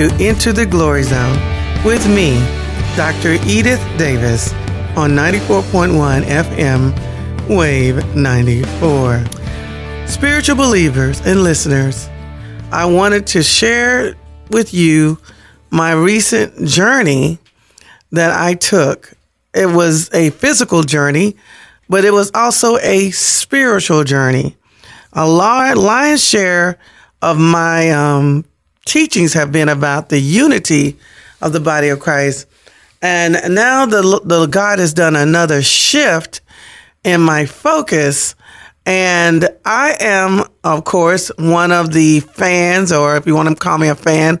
to Into the Glory Zone with me, Dr. Edith Davis, on 94.1 FM, Wave 94. Spiritual believers and listeners, I wanted to share with you my recent journey that I took. It was a physical journey, but it was also a spiritual journey. A large lion's share of my um, teachings have been about the unity of the body of Christ. And now the, the God has done another shift in my focus. And I am, of course, one of the fans, or if you want to call me a fan,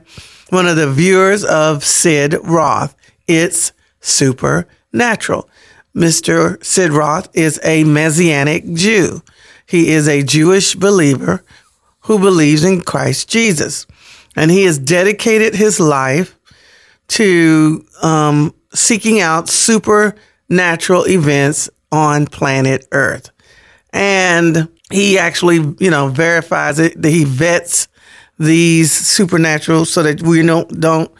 one of the viewers of Sid Roth. It's supernatural. Mr. Sid Roth is a Messianic Jew. He is a Jewish believer who believes in Christ Jesus. And he has dedicated his life to um, seeking out supernatural events on planet Earth. And he actually, you know, verifies it, he vets these supernatural so that we don't, don't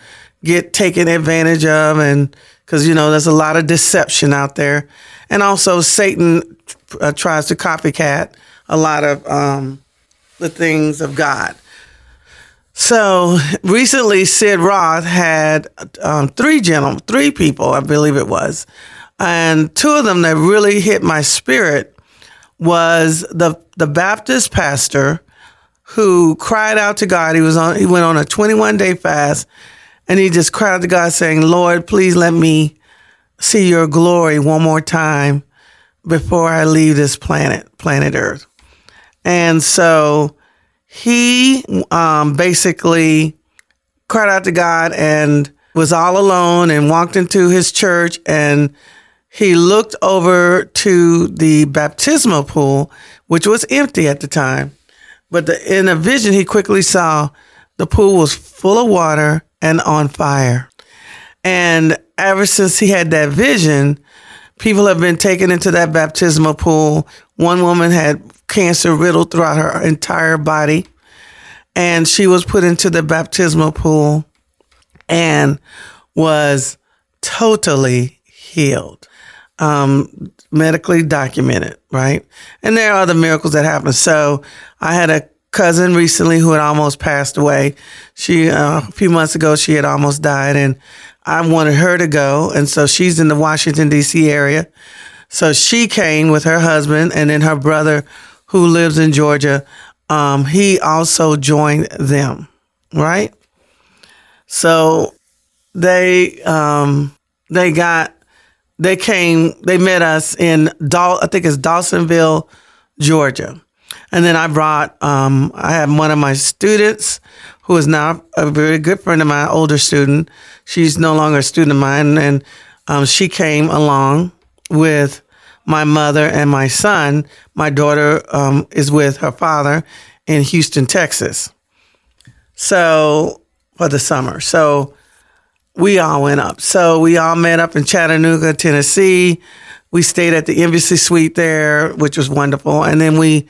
get taken advantage of. And because, you know, there's a lot of deception out there. And also, Satan uh, tries to copycat a lot of um, the things of God. So recently, Sid Roth had um, three gentlemen, three people, I believe it was, and two of them that really hit my spirit was the the Baptist pastor who cried out to God. He was on. He went on a 21 day fast, and he just cried out to God, saying, "Lord, please let me see Your glory one more time before I leave this planet, planet Earth." And so he um, basically cried out to God and was all alone and walked into his church and he looked over to the baptismal pool, which was empty at the time. But the, in a vision, he quickly saw the pool was full of water and on fire. And ever since he had that vision, people have been taken into that baptismal pool. One woman had cancer riddled throughout her entire body. And she was put into the baptismal pool and was totally healed, um, medically documented, right? And there are other miracles that happen. So I had a cousin recently who had almost passed away. She, uh, a few months ago, she had almost died and I wanted her to go. And so she's in the Washington, D.C. area. So she came with her husband and then her brother who lives in Georgia, um, he also joined them, right? So they um, they got they came they met us in Dal I think it's Dawsonville, Georgia. And then I brought um, I had one of my students who is now a very good friend of mine, older student. She's no longer a student of mine, and um, she came along with my mother and my son. My daughter um, is with her father in Houston, Texas. So for the summer. So we all went up. So we all met up in Chattanooga, Tennessee. We stayed at the embassy suite there, which was wonderful. And then we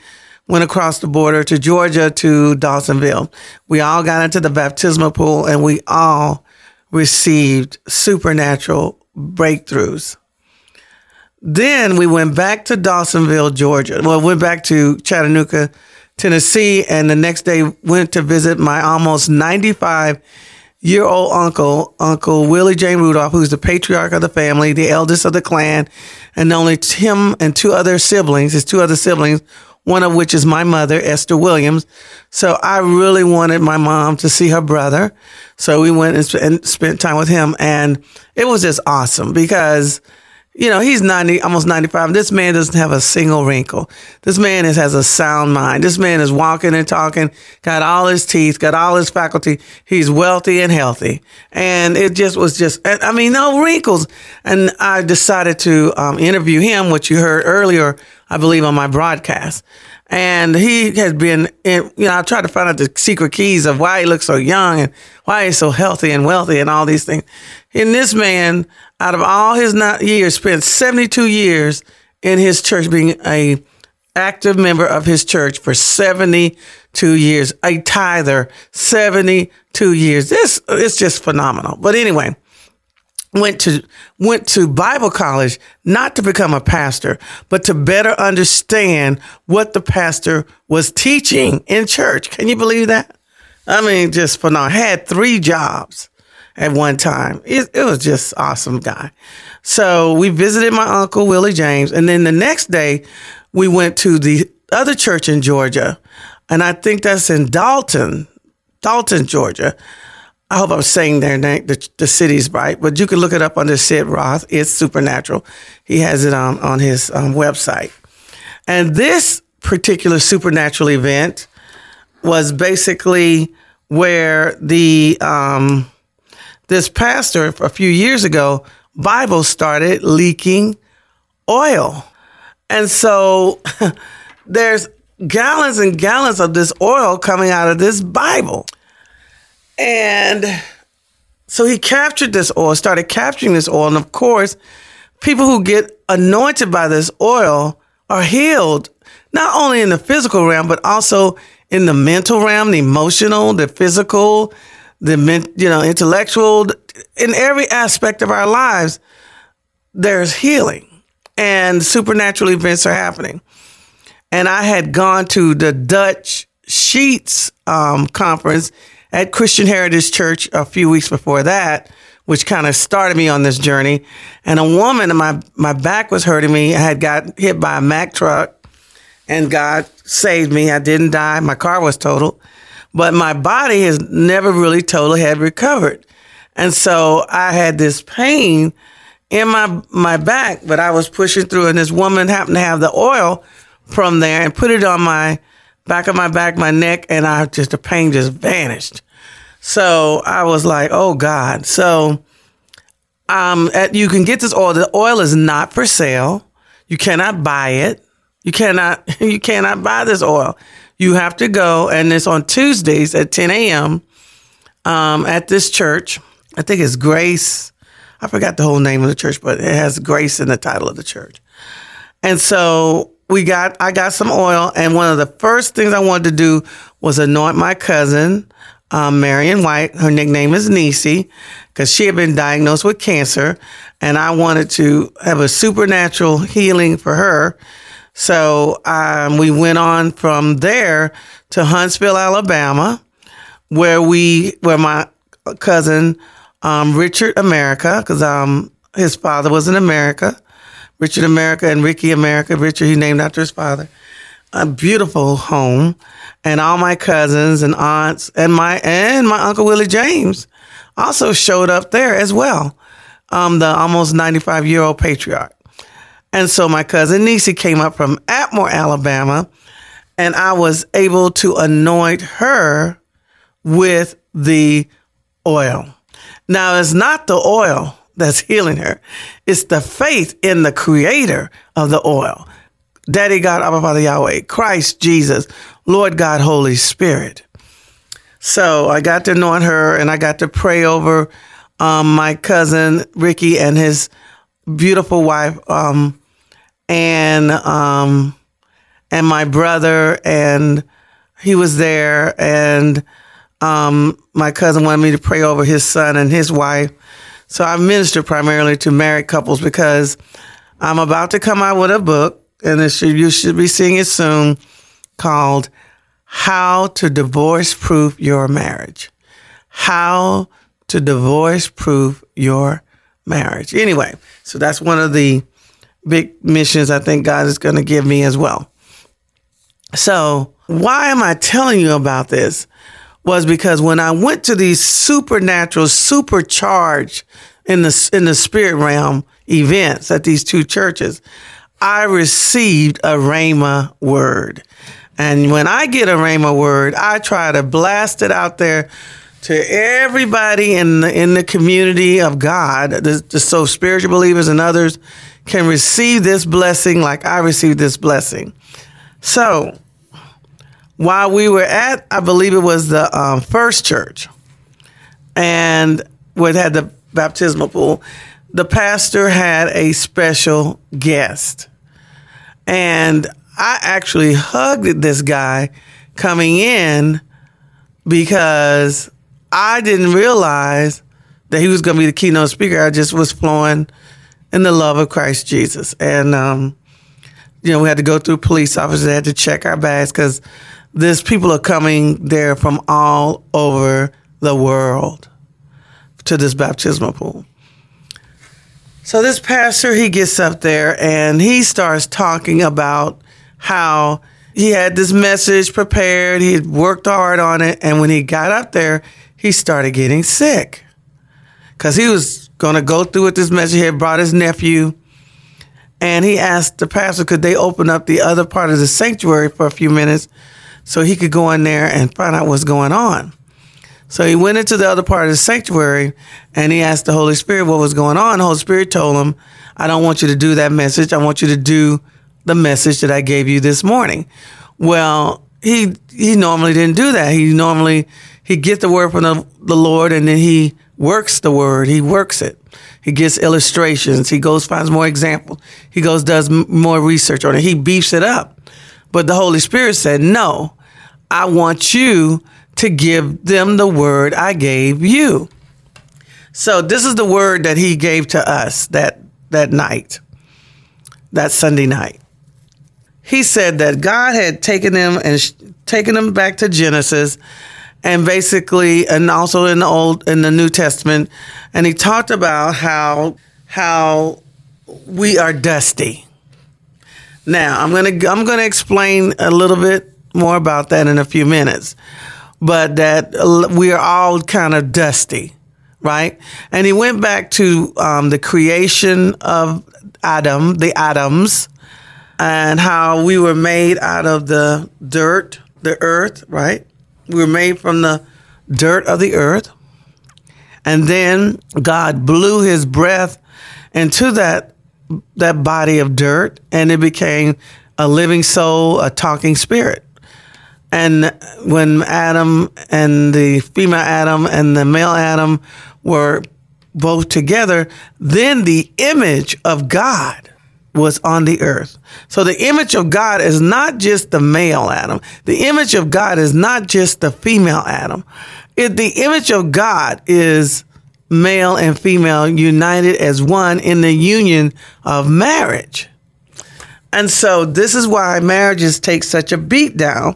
went across the border to Georgia to Dawsonville. We all got into the baptismal pool and we all received supernatural breakthroughs. Then we went back to Dawsonville, Georgia. Well, went back to Chattanooga, Tennessee, and the next day went to visit my almost 95 year old uncle, Uncle Willie James Rudolph, who's the patriarch of the family, the eldest of the clan, and only him and two other siblings, his two other siblings, one of which is my mother, Esther Williams. So I really wanted my mom to see her brother. So we went and, sp- and spent time with him. And it was just awesome because you know, he's 90, almost 95. This man doesn't have a single wrinkle. This man is, has a sound mind. This man is walking and talking, got all his teeth, got all his faculty. He's wealthy and healthy. And it just was just, I mean, no wrinkles. And I decided to um, interview him, which you heard earlier, I believe, on my broadcast. And he has been, in, you know, I tried to find out the secret keys of why he looks so young and why he's so healthy and wealthy and all these things. And this man, out of all his years, spent 72 years in his church being a active member of his church for 72 years, a tither, 72 years. This is just phenomenal. But anyway, went to went to Bible college not to become a pastor, but to better understand what the pastor was teaching in church. Can you believe that? I mean, just for phenomenal. Had three jobs at one time. It, it was just awesome guy. So we visited my uncle Willie James, and then the next day we went to the other church in Georgia, and I think that's in Dalton, Dalton, Georgia. I hope I'm saying their name, the, the city's right, but you can look it up under Sid Roth. It's supernatural. He has it on, on his um, website. And this particular supernatural event was basically where the um, this pastor a few years ago, Bible started leaking oil. And so there's gallons and gallons of this oil coming out of this Bible. And so he captured this oil, started capturing this oil. And of course, people who get anointed by this oil are healed, not only in the physical realm, but also in the mental realm, the emotional, the physical, the you know intellectual. In every aspect of our lives, there's healing, and supernatural events are happening. And I had gone to the Dutch Sheets um, conference at Christian Heritage Church a few weeks before that, which kind of started me on this journey. And a woman, my my back was hurting me. I had got hit by a Mack truck, and God saved me. I didn't die. My car was totaled, but my body has never really totally had recovered. And so I had this pain in my my back, but I was pushing through, and this woman happened to have the oil from there and put it on my back of my back, my neck, and I just the pain just vanished. So I was like, oh God. So um, at, you can get this oil. The oil is not for sale. You cannot buy it. You cannot you cannot buy this oil. You have to go, and it's on Tuesdays at 10 a.m. Um, at this church. I think it's Grace. I forgot the whole name of the church, but it has Grace in the title of the church. And so we got I got some oil, and one of the first things I wanted to do was anoint my cousin, um, Marion White. Her nickname is Nisi, because she had been diagnosed with cancer, and I wanted to have a supernatural healing for her. So um, we went on from there to Huntsville, Alabama, where we where my cousin um, Richard America, because um, his father was in America Richard America and Ricky America. Richard, he named after his father. A beautiful home, and all my cousins and aunts and my and my uncle Willie James also showed up there as well. Um, the almost 95 year old patriarch. And so my cousin Nisi came up from Atmore, Alabama, and I was able to anoint her with the oil. Now, it's not the oil that's healing her. It's the faith in the creator of the oil. Daddy God, Abba Father Yahweh, Christ Jesus, Lord God, Holy Spirit. So I got to anoint her and I got to pray over um, my cousin Ricky and his beautiful wife, um, and um, and my brother, and he was there, and um, my cousin wanted me to pray over his son and his wife, so I minister primarily to married couples because I'm about to come out with a book, and should, you should be seeing it soon, called How to Divorce Proof Your Marriage. How to Divorce Proof Your Marriage. Anyway, so that's one of the big missions I think God is going to give me as well. So, why am I telling you about this? Was because when I went to these supernatural, supercharged in the in the spirit realm events at these two churches, I received a Rhema word. And when I get a Rhema word, I try to blast it out there to everybody in the in the community of God, the, the, so spiritual believers and others can receive this blessing like I received this blessing. So while we were at, I believe it was the um, first church, and where it had the baptismal pool, the pastor had a special guest. And I actually hugged this guy coming in because I didn't realize that he was going to be the keynote speaker. I just was flowing in the love of Christ Jesus. And, um, you know, we had to go through police officers, they had to check our bags because this people are coming there from all over the world to this baptismal pool. So this pastor, he gets up there and he starts talking about how he had this message prepared. He had worked hard on it. And when he got up there, he started getting sick because he was going to go through with this message. He had brought his nephew and he asked the pastor, could they open up the other part of the sanctuary for a few minutes so he could go in there and find out what's going on. So he went into the other part of the sanctuary and he asked the Holy Spirit what was going on. The Holy Spirit told him, I don't want you to do that message. I want you to do the message that I gave you this morning. Well, he he normally didn't do that. He normally he gets the word from the, the Lord and then he works the word. He works it. He gets illustrations. He goes finds more examples. He goes does more research on it. He beefs it up. But the Holy Spirit said, "No, I want you to give them the word I gave you. So this is the word that he gave to us that that night, that Sunday night. He said that God had taken them and sh- taken them back to Genesis and basically and also in the old in the New Testament and he talked about how how we are dusty. Now, I'm going to I'm going to explain a little bit more about that in a few minutes but that we are all kind of dusty, right? And he went back to um, the creation of Adam, the Adams, and how we were made out of the dirt, the earth, right? We were made from the dirt of the earth. And then God blew his breath into that that body of dirt and it became a living soul, a talking spirit. And when Adam and the female Adam and the male Adam were both together, then the image of God was on the earth. So the image of God is not just the male Adam. The image of God is not just the female Adam. It, the image of God is male and female united as one in the union of marriage. And so this is why marriages take such a beat down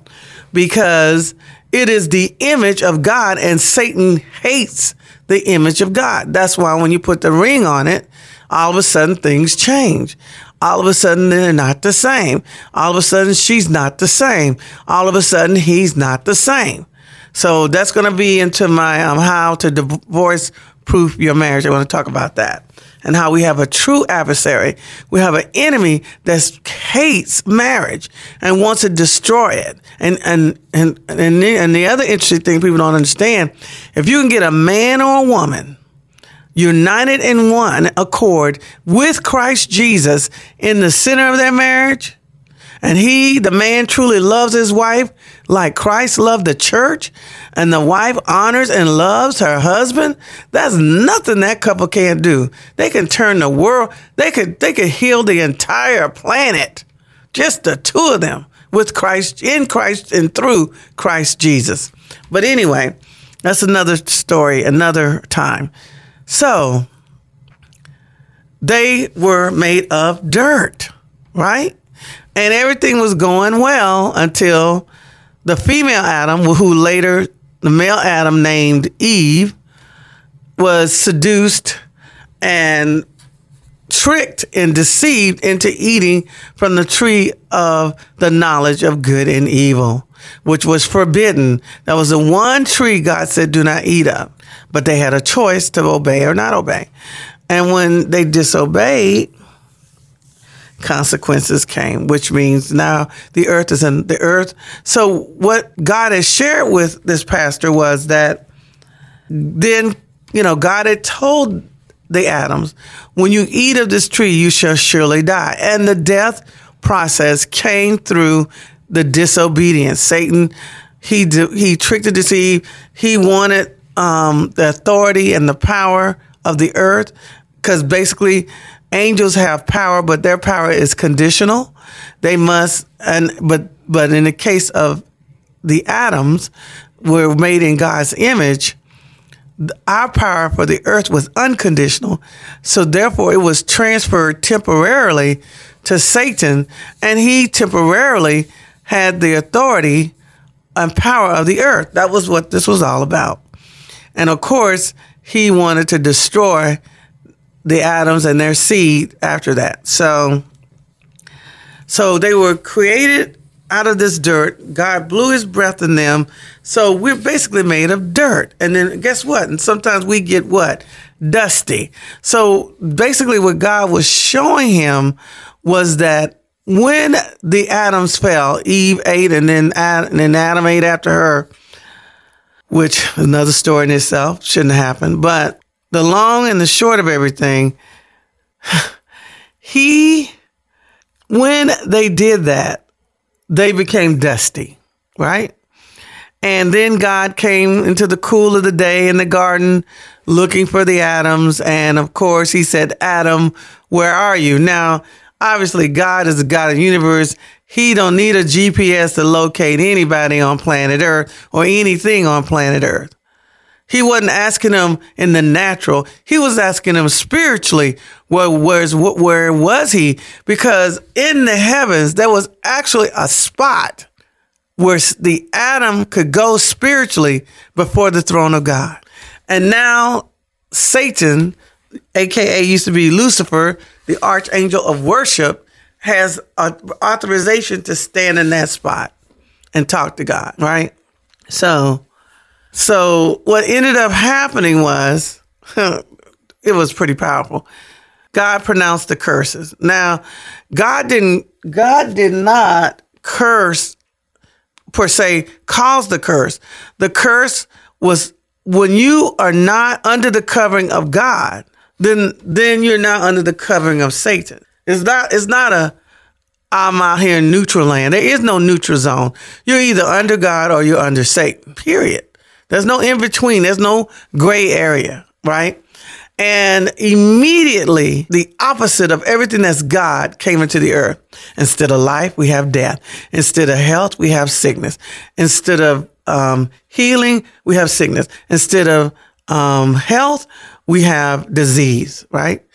because it is the image of God and Satan hates the image of God. That's why when you put the ring on it, all of a sudden things change. All of a sudden they're not the same. All of a sudden she's not the same. All of a sudden he's not the same. So that's going to be into my um, how to divorce proof your marriage. I want to talk about that and how we have a true adversary. We have an enemy that hates marriage and wants to destroy it. And, and, and, and the, and the other interesting thing people don't understand, if you can get a man or a woman united in one accord with Christ Jesus in the center of their marriage, and he, the man, truly loves his wife like Christ loved the church, and the wife honors and loves her husband. That's nothing that couple can't do. They can turn the world. They could. They could heal the entire planet. Just the two of them with Christ, in Christ, and through Christ Jesus. But anyway, that's another story, another time. So they were made of dirt, right? And everything was going well until the female Adam, who later the male Adam named Eve, was seduced and tricked and deceived into eating from the tree of the knowledge of good and evil, which was forbidden. That was the one tree God said, do not eat of. But they had a choice to obey or not obey. And when they disobeyed, consequences came, which means now the earth is in the earth. So what God has shared with this pastor was that then, you know, God had told the Adams, when you eat of this tree, you shall surely die. And the death process came through the disobedience. Satan, he, he tricked to deceive. He wanted, um, the authority and the power of the earth because basically angels have power, but their power is conditional. they must and but but in the case of the Adams were made in God's image, our power for the earth was unconditional. So therefore it was transferred temporarily to Satan and he temporarily had the authority and power of the earth. That was what this was all about. And of course, he wanted to destroy the Adams and their seed after that. So so they were created out of this dirt. God blew his breath in them. So we're basically made of dirt. And then guess what? And sometimes we get what? Dusty. So basically what God was showing him was that when the Adams fell, Eve ate and then, and then Adam ate after her, which another story in itself shouldn't have happened. But the long and the short of everything, he, when they did that, they became dusty, right? And then God came into the cool of the day in the garden looking for the Adams. And of course, he said, Adam, where are you? Now, obviously, God is the God of the universe. He don't need a GPS to locate anybody on planet Earth or anything on planet Earth. He wasn't asking them in the natural. He was asking them spiritually. Where, where's, where was he? Because in the heavens, there was actually a spot where the Adam could go spiritually before the throne of God. And now Satan, aka used to be Lucifer, the archangel of worship, has authorization to stand in that spot and talk to God, right? So so what ended up happening was it was pretty powerful. God pronounced the curses. Now, God didn't God did not curse per se cause the curse. The curse was when you are not under the covering of God, then then you're not under the covering of Satan. It's not it's not a I'm out here in neutral land. There is no neutral zone. You're either under God or you're under Satan. Period. There's no in between. There's no gray area, right? And immediately the opposite of everything that's God came into the earth. Instead of life, we have death. Instead of health, we have sickness. Instead of um, healing, we have sickness. Instead of um, health, we have disease, right?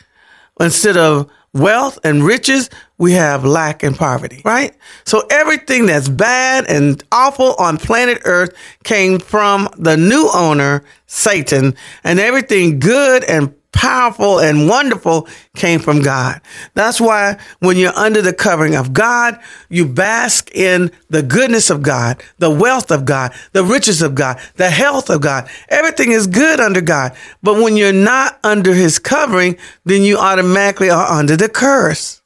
Instead of wealth and riches, we have lack and poverty, right? So everything that's bad and awful on planet Earth came from the new owner, Satan, and everything good and powerful and wonderful came from God. That's why when you're under the covering of God, you bask in the goodness of God, the wealth of God, the riches of God, the health of God. Everything is good under God. But when you're not under his covering, then you automatically are under the curse.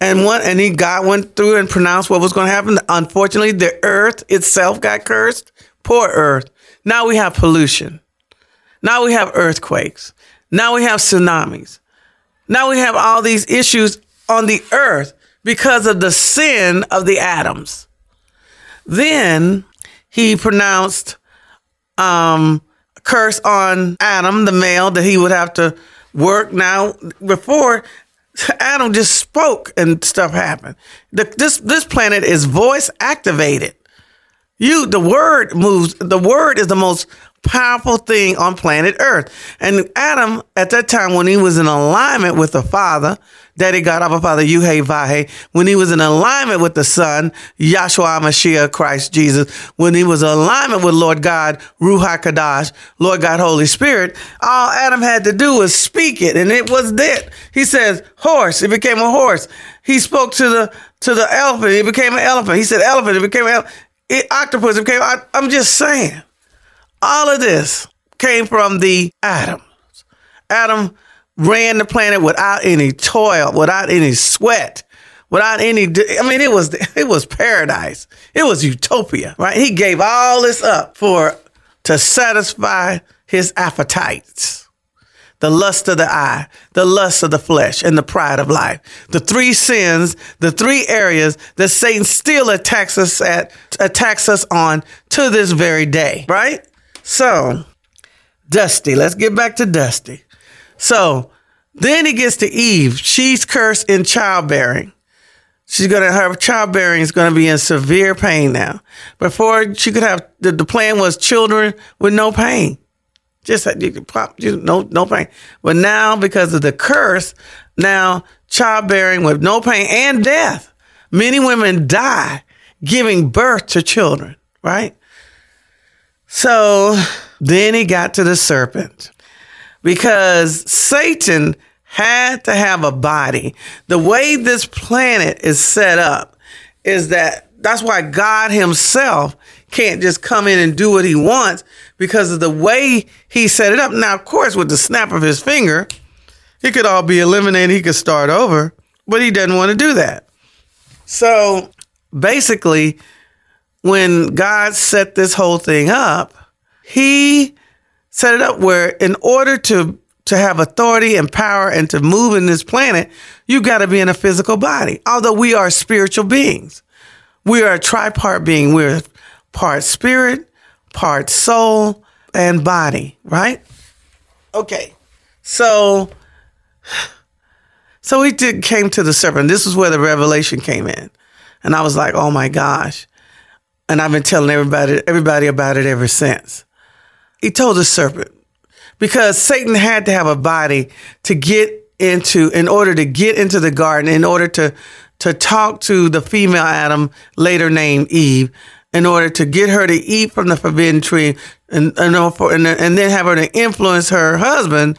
And one, and he God went through and pronounced what was going to happen. Unfortunately, the earth itself got cursed. Poor earth. Now we have pollution. Now we have earthquakes. Now we have tsunamis. Now we have all these issues on the earth because of the sin of the Adams. Then he pronounced um, curse on Adam, the male, that he would have to work. Now, before Adam just spoke and stuff happened. The, this this planet is voice activated. You, the word moves. The word is the most powerful thing on planet Earth. And Adam, at that time, when he was in alignment with the Father, Daddy God, Abba Father, Yuhe Vahe, when he was in alignment with the Son, Yahshua Mashiach, Christ Jesus, when he was in alignment with Lord God, Ruach Kadash, Lord God, Holy Spirit, all Adam had to do was speak it, and it was that. He says, horse, it became a horse. He spoke to the to the elephant, it became an elephant. He said elephant, it became an octopus, it became, I, I'm just saying. All of this came from the Adam. Adam ran the planet without any toil, without any sweat, without any. I mean, it was it was paradise. It was utopia, right? He gave all this up for to satisfy his appetites, the lust of the eye, the lust of the flesh, and the pride of life. The three sins, the three areas that Satan still attacks us at, attacks us on to this very day, right? So, Dusty, let's get back to Dusty. So then he gets to Eve. She's cursed in childbearing. She's gonna her childbearing is gonna be in severe pain now. Before she could have the, the plan was children with no pain. Just you could pop, you, no no pain. But now because of the curse, now childbearing with no pain and death. Many women die giving birth to children, right? So then he got to the serpent because Satan had to have a body. The way this planet is set up is that that's why God himself can't just come in and do what he wants because of the way he set it up. Now, of course, with the snap of his finger, it could all be eliminated. He could start over, but he doesn't want to do that. So basically, when God set this whole thing up, he set it up where in order to to have authority and power and to move in this planet, you got to be in a physical body. Although we are spiritual beings, we are a tripart being. We're part spirit, part soul, and body, right? Okay. So, so he did, came to the serpent. This is where the revelation came in. And I was like, oh my gosh. And I've been telling everybody, everybody about it ever since. He told the serpent, because Satan had to have a body to get into, in order to get into the garden, in order to, to talk to the female Adam, later named Eve, in order to get her to eat from the forbidden tree and, and, and then have her to influence her husband,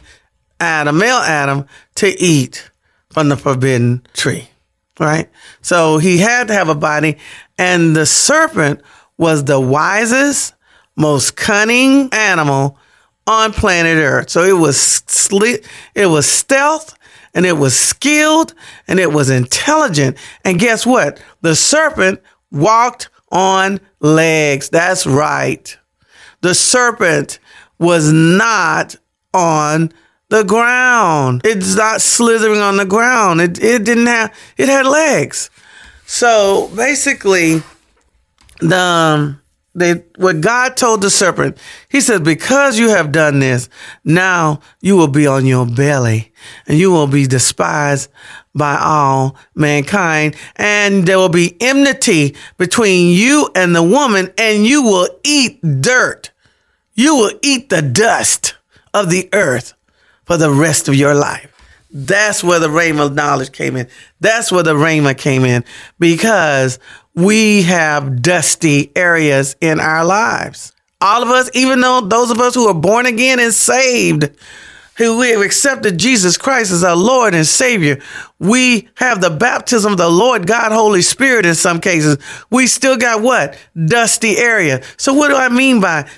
Adam, male Adam, to eat from the forbidden tree. Right? So he had to have a body and the serpent was the wisest, most cunning animal on planet Earth. So it was it was stealth and it was skilled and it was intelligent. And guess what? The serpent walked on legs. That's right. The serpent was not on the ground. It's not slithering on the ground. It, it didn't have, it had legs. So basically, the, um, they what God told the serpent, he said, because you have done this, now you will be on your belly and you will be despised by all mankind. And there will be enmity between you and the woman and you will eat dirt. You will eat the dust of the earth for the rest of your life. That's where the rhema knowledge came in. That's where the rhema came in because we have dusty areas in our lives. All of us, even though those of us who are born again and saved, who we have accepted Jesus Christ as our Lord and Savior, we have the baptism of the Lord God, Holy Spirit in some cases. We still got what? Dusty area. So what do I mean by,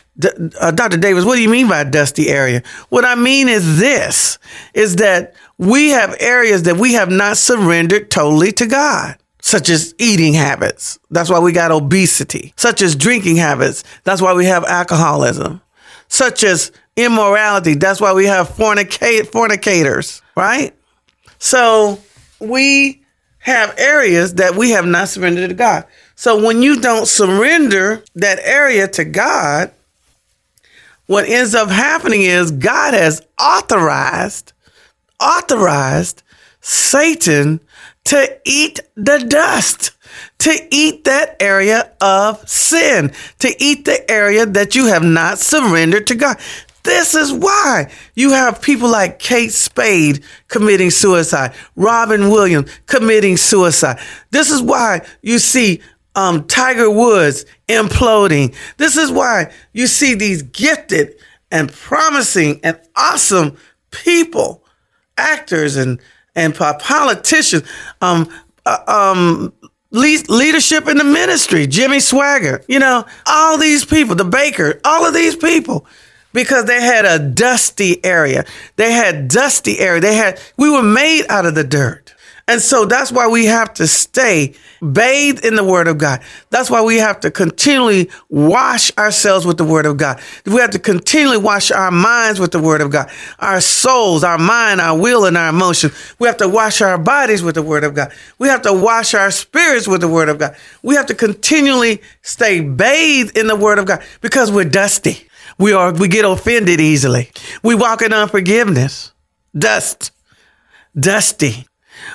uh, Dr. Davis, what do you mean by dusty area? What I mean is this, is that we have areas that we have not surrendered totally to God such as eating habits. That's why we got obesity, such as drinking habits. That's why we have alcoholism, such as immorality. That's why we have fornicate, fornicators, right? So we have areas that we have not surrendered to God. So when you don't surrender that area to God, what ends up happening is God has authorized, authorized Satan to eat the dust, to eat that area of sin, to eat the area that you have not surrendered to God. This is why you have people like Kate Spade committing suicide, Robin Williams committing suicide. This is why you see um, Tiger Woods imploding. This is why you see these gifted and promising and awesome people, actors and and politicians, um, uh, um, leadership in the ministry, Jimmy Swaggart, you know, all these people, the Bakker, all of these people, because they had a dusty area. They had dusty area. They had, we were made out of the dirt. And so that's why we have to stay bathed in the word of God. That's why we have to continually wash ourselves with the word of God. We have to continually wash our minds with the word of God, our souls, our mind, our will, and our emotions. We have to wash our bodies with the word of God. We have to wash our spirits with the word of God. We have to continually stay bathed in the word of God because we're dusty. We are, we get offended easily. We walk in unforgiveness, dust, dusty.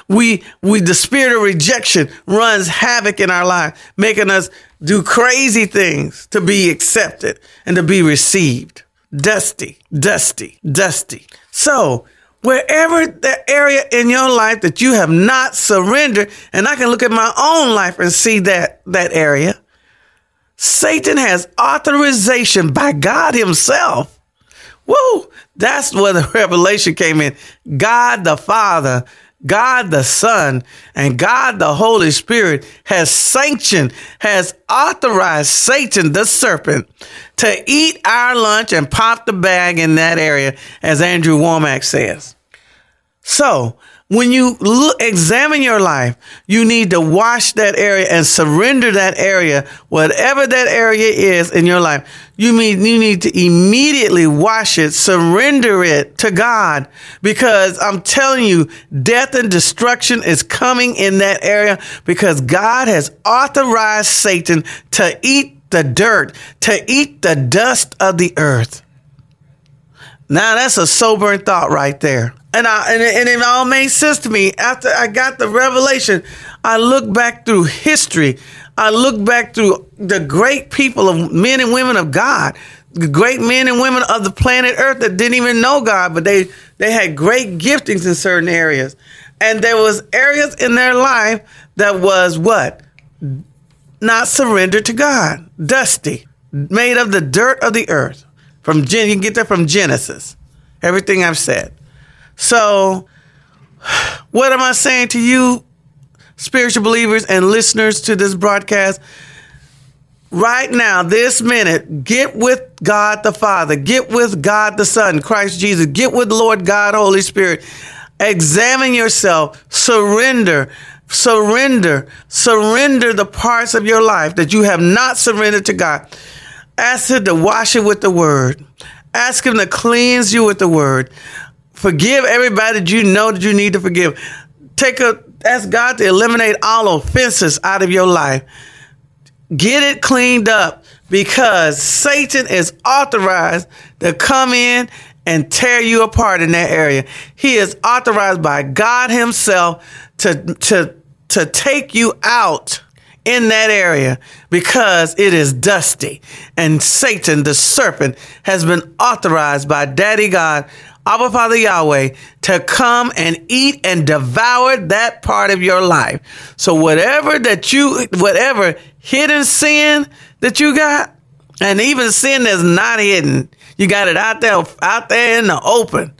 We, we, the spirit of rejection runs havoc in our life, making us do crazy things to be accepted and to be received. Dusty, dusty, dusty. So wherever the area in your life that you have not surrendered, and I can look at my own life and see that, that area, Satan has authorization by God himself. Woo! That's where the revelation came in. God the Father God the Son and God the Holy Spirit has sanctioned, has authorized Satan the serpent to eat our lunch and pop the bag in that area, as Andrew Wommack says. So when you look, examine your life, you need to wash that area and surrender that area, whatever that area is in your life. You mean you need to immediately wash it, surrender it to God, because I'm telling you, death and destruction is coming in that area because God has authorized Satan to eat the dirt, to eat the dust of the earth. Now that's a sobering thought right there and I and it, and it all made sense to me after I got the revelation. I look back through history. I look back through the great people of men and women of God, the great men and women of the planet Earth that didn't even know God, but they they had great giftings in certain areas, and there was areas in their life that was what not surrendered to God, dusty, made of the dirt of the earth. From Gen, you can get that from Genesis. Everything I've said. So, what am I saying to you, spiritual believers and listeners to this broadcast? Right now, this minute, get with God the Father, get with God the Son, Christ Jesus, get with Lord God, Holy Spirit. Examine yourself, surrender, surrender, surrender the parts of your life that you have not surrendered to God. Ask Him to wash it with the Word. Ask Him to cleanse you with the Word. Forgive everybody that you know that you need to forgive. Take a ask God to eliminate all offenses out of your life. Get it cleaned up because Satan is authorized to come in and tear you apart in that area. He is authorized by God himself to to to take you out in that area because it is dusty. And Satan, the serpent, has been authorized by Daddy God Abba Father Yahweh to come and eat and devour that part of your life. So whatever that you, whatever hidden sin that you got, and even sin that's not hidden, you got it out there, out there in the open.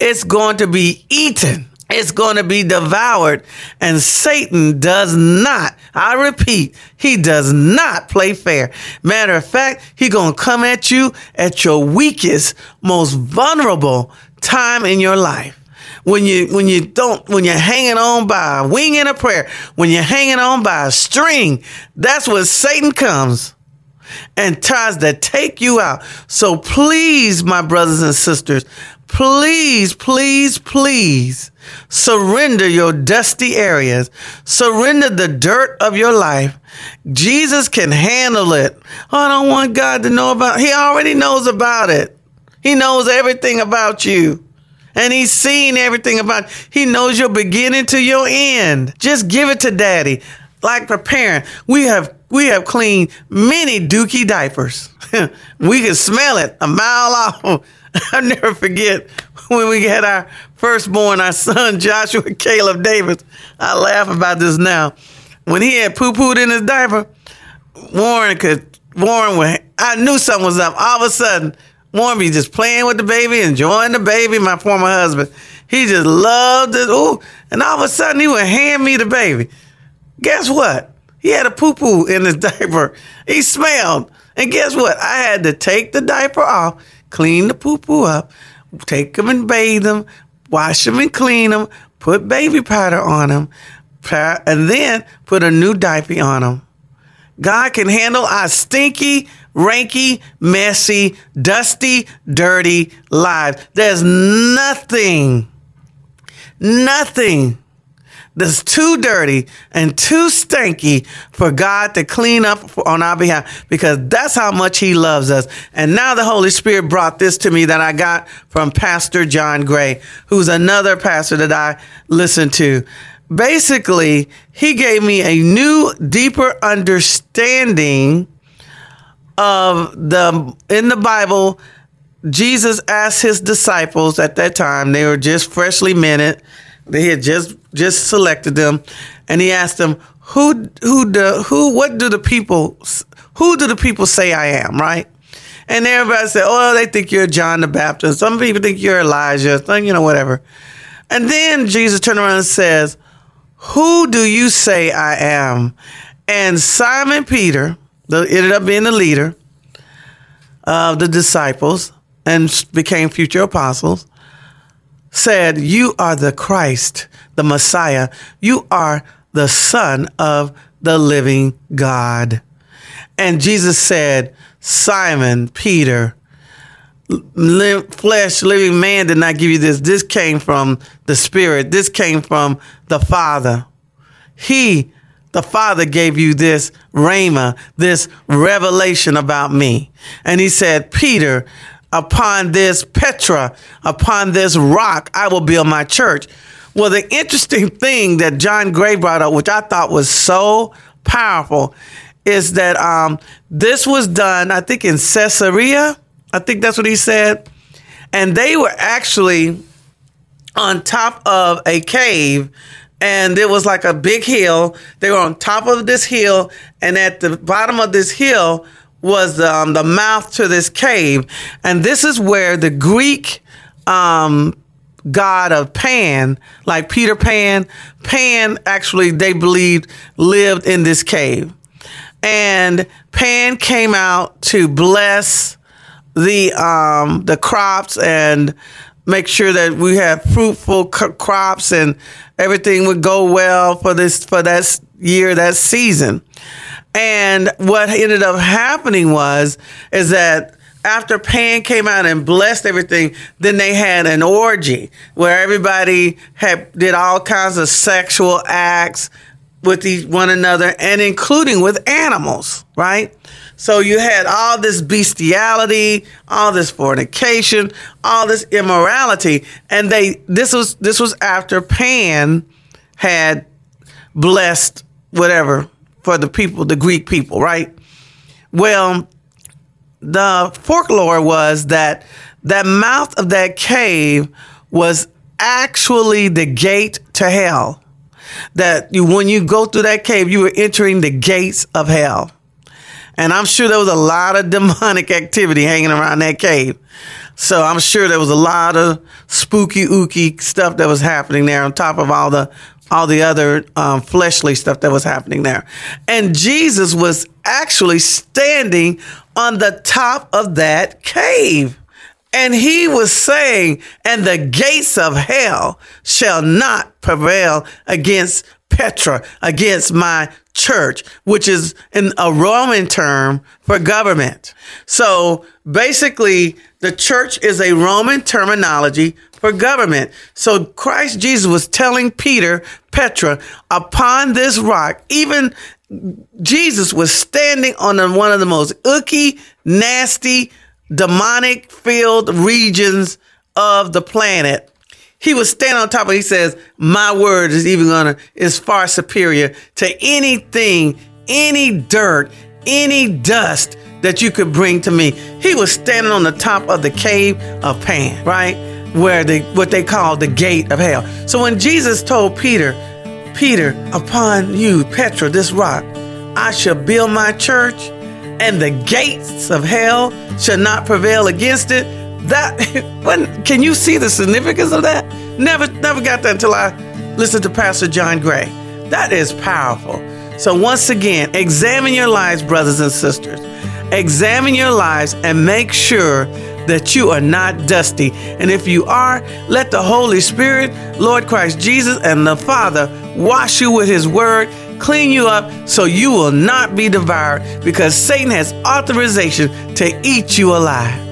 It's going to be eaten it's going to be devoured. And Satan does not, I repeat, he does not play fair. Matter of fact, he going to come at you at your weakest, most vulnerable time in your life. When you, when you don't, when you're hanging on by a wing in a prayer, when you're hanging on by a string, that's when Satan comes and tries to take you out. So please, my brothers and sisters, please, please, please surrender your dusty areas. Surrender the dirt of your life. Jesus can handle it. I don't want God to know about He already knows about it. He knows everything about you. And he's seen everything about he knows your beginning to your end. Just give it to daddy. Like preparing. We have we have cleaned many dookie diapers. we can smell it a mile off. I'll never forget when we had our firstborn, our son Joshua Caleb Davis. I laugh about this now. When he had poo pooed in his diaper, Warren could Warren I knew something was up. All of a sudden, Warren be just playing with the baby, enjoying the baby, my former husband. He just loved it. Ooh. And all of a sudden he would hand me the baby. Guess what? He had a poo poo in his diaper. He smelled. And guess what? I had to take the diaper off, clean the poo poo up, take them and bathe them, wash them and clean them, put baby powder on them, and then put a new diaper on them. God can handle our stinky, ranky, messy, dusty, dirty lives. There's nothing, nothing that's too dirty and too stinky for God to clean up on our behalf because that's how much He loves us. And now the Holy Spirit brought this to me that I got from Pastor John Gray, who's another pastor that I listen to. Basically, he gave me a new, deeper understanding of the in the Bible. Jesus asked his disciples at that time; they were just freshly minted. They had just just selected them, and he asked them, "Who who the who what do the people who do the people say I am?" Right? And everybody said, "Oh, they think you're John the Baptist. Some people think you're Elijah. You know, whatever." And then Jesus turned around and says, "Who do you say I am?" And Simon Peter, the, ended up being the leader of the disciples and became future apostles said, You are the Christ, the Messiah. You are the Son of the living God. And Jesus said, Simon, Peter, flesh, living man did not give you this. This came from the Spirit. This came from the Father. He, the Father, gave you this rhema, this revelation about me. And he said, Peter, upon this Petra, upon this rock, I will build my church. Well, the interesting thing that John Gray brought up, which I thought was so powerful, is that um, this was done, I think, in Caesarea. I think that's what he said. And they were actually on top of a cave and it was like a big hill. They were on top of this hill, and at the bottom of this hill was um, the mouth to this cave. And this is where the Greek um, god of Pan, like Peter Pan, Pan actually, they believed, lived in this cave. And Pan came out to bless the um, the crops and make sure that we have fruitful c- crops and everything would go well for this for that year that season and what ended up happening was, is that after Pan came out and blessed everything, then they had an orgy where everybody had did all kinds of sexual acts with each, one another and including with animals, right? So you had all this bestiality, all this fornication, all this immorality, and they this was this was after Pan had blessed whatever for the people, the Greek people, right? Well, the folklore was that that mouth of that cave was actually the gate to hell. That you, when you go through that cave, you were entering the gates of hell. And I'm sure there was a lot of demonic activity hanging around that cave. So I'm sure there was a lot of spooky ooky stuff that was happening there on top of all the all the other um, fleshly stuff that was happening there. And Jesus was actually standing on the top of that cave. And he was saying, and the gates of hell shall not prevail against Petra, against my church, which is in a Roman term for government. So basically, the church is a Roman terminology for government. So Christ Jesus was telling Peter, Petra, upon this rock, even Jesus was standing on one of the most icky, nasty, demonic filled regions of the planet. He was standing on top of it. He says, My word is even gonna is far superior to anything, any dirt, any dust that you could bring to me. He was standing on the top of the cave of Pan, right? Where they what they call the gate of hell. So when Jesus told Peter, Peter, upon you, Petra, this rock, I shall build my church, and the gates of hell shall not prevail against it. That when can you see the significance of that? Never never got that until I listened to Pastor John Gray. That is powerful. So once again, examine your lives, brothers and sisters. Examine your lives and make sure that you are not dusty. And if you are, let the Holy Spirit, Lord Christ Jesus, and the Father wash you with His Word, clean you up so you will not be devoured because Satan has authorization to eat you alive.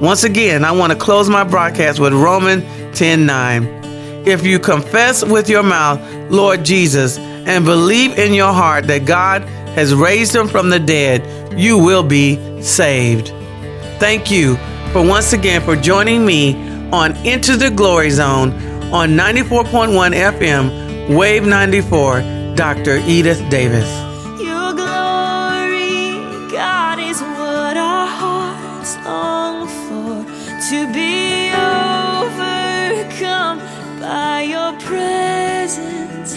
Once again, I want to close my broadcast with Romans 10 9. If you confess with your mouth, Lord Jesus, and believe in your heart that God has raised him from the dead, you will be saved. Thank you for once again for joining me on Into the Glory Zone on 94.1 FM, Wave 94, Dr. Edith Davis. Your glory, God, is what our hearts long for to be overcome by your presence.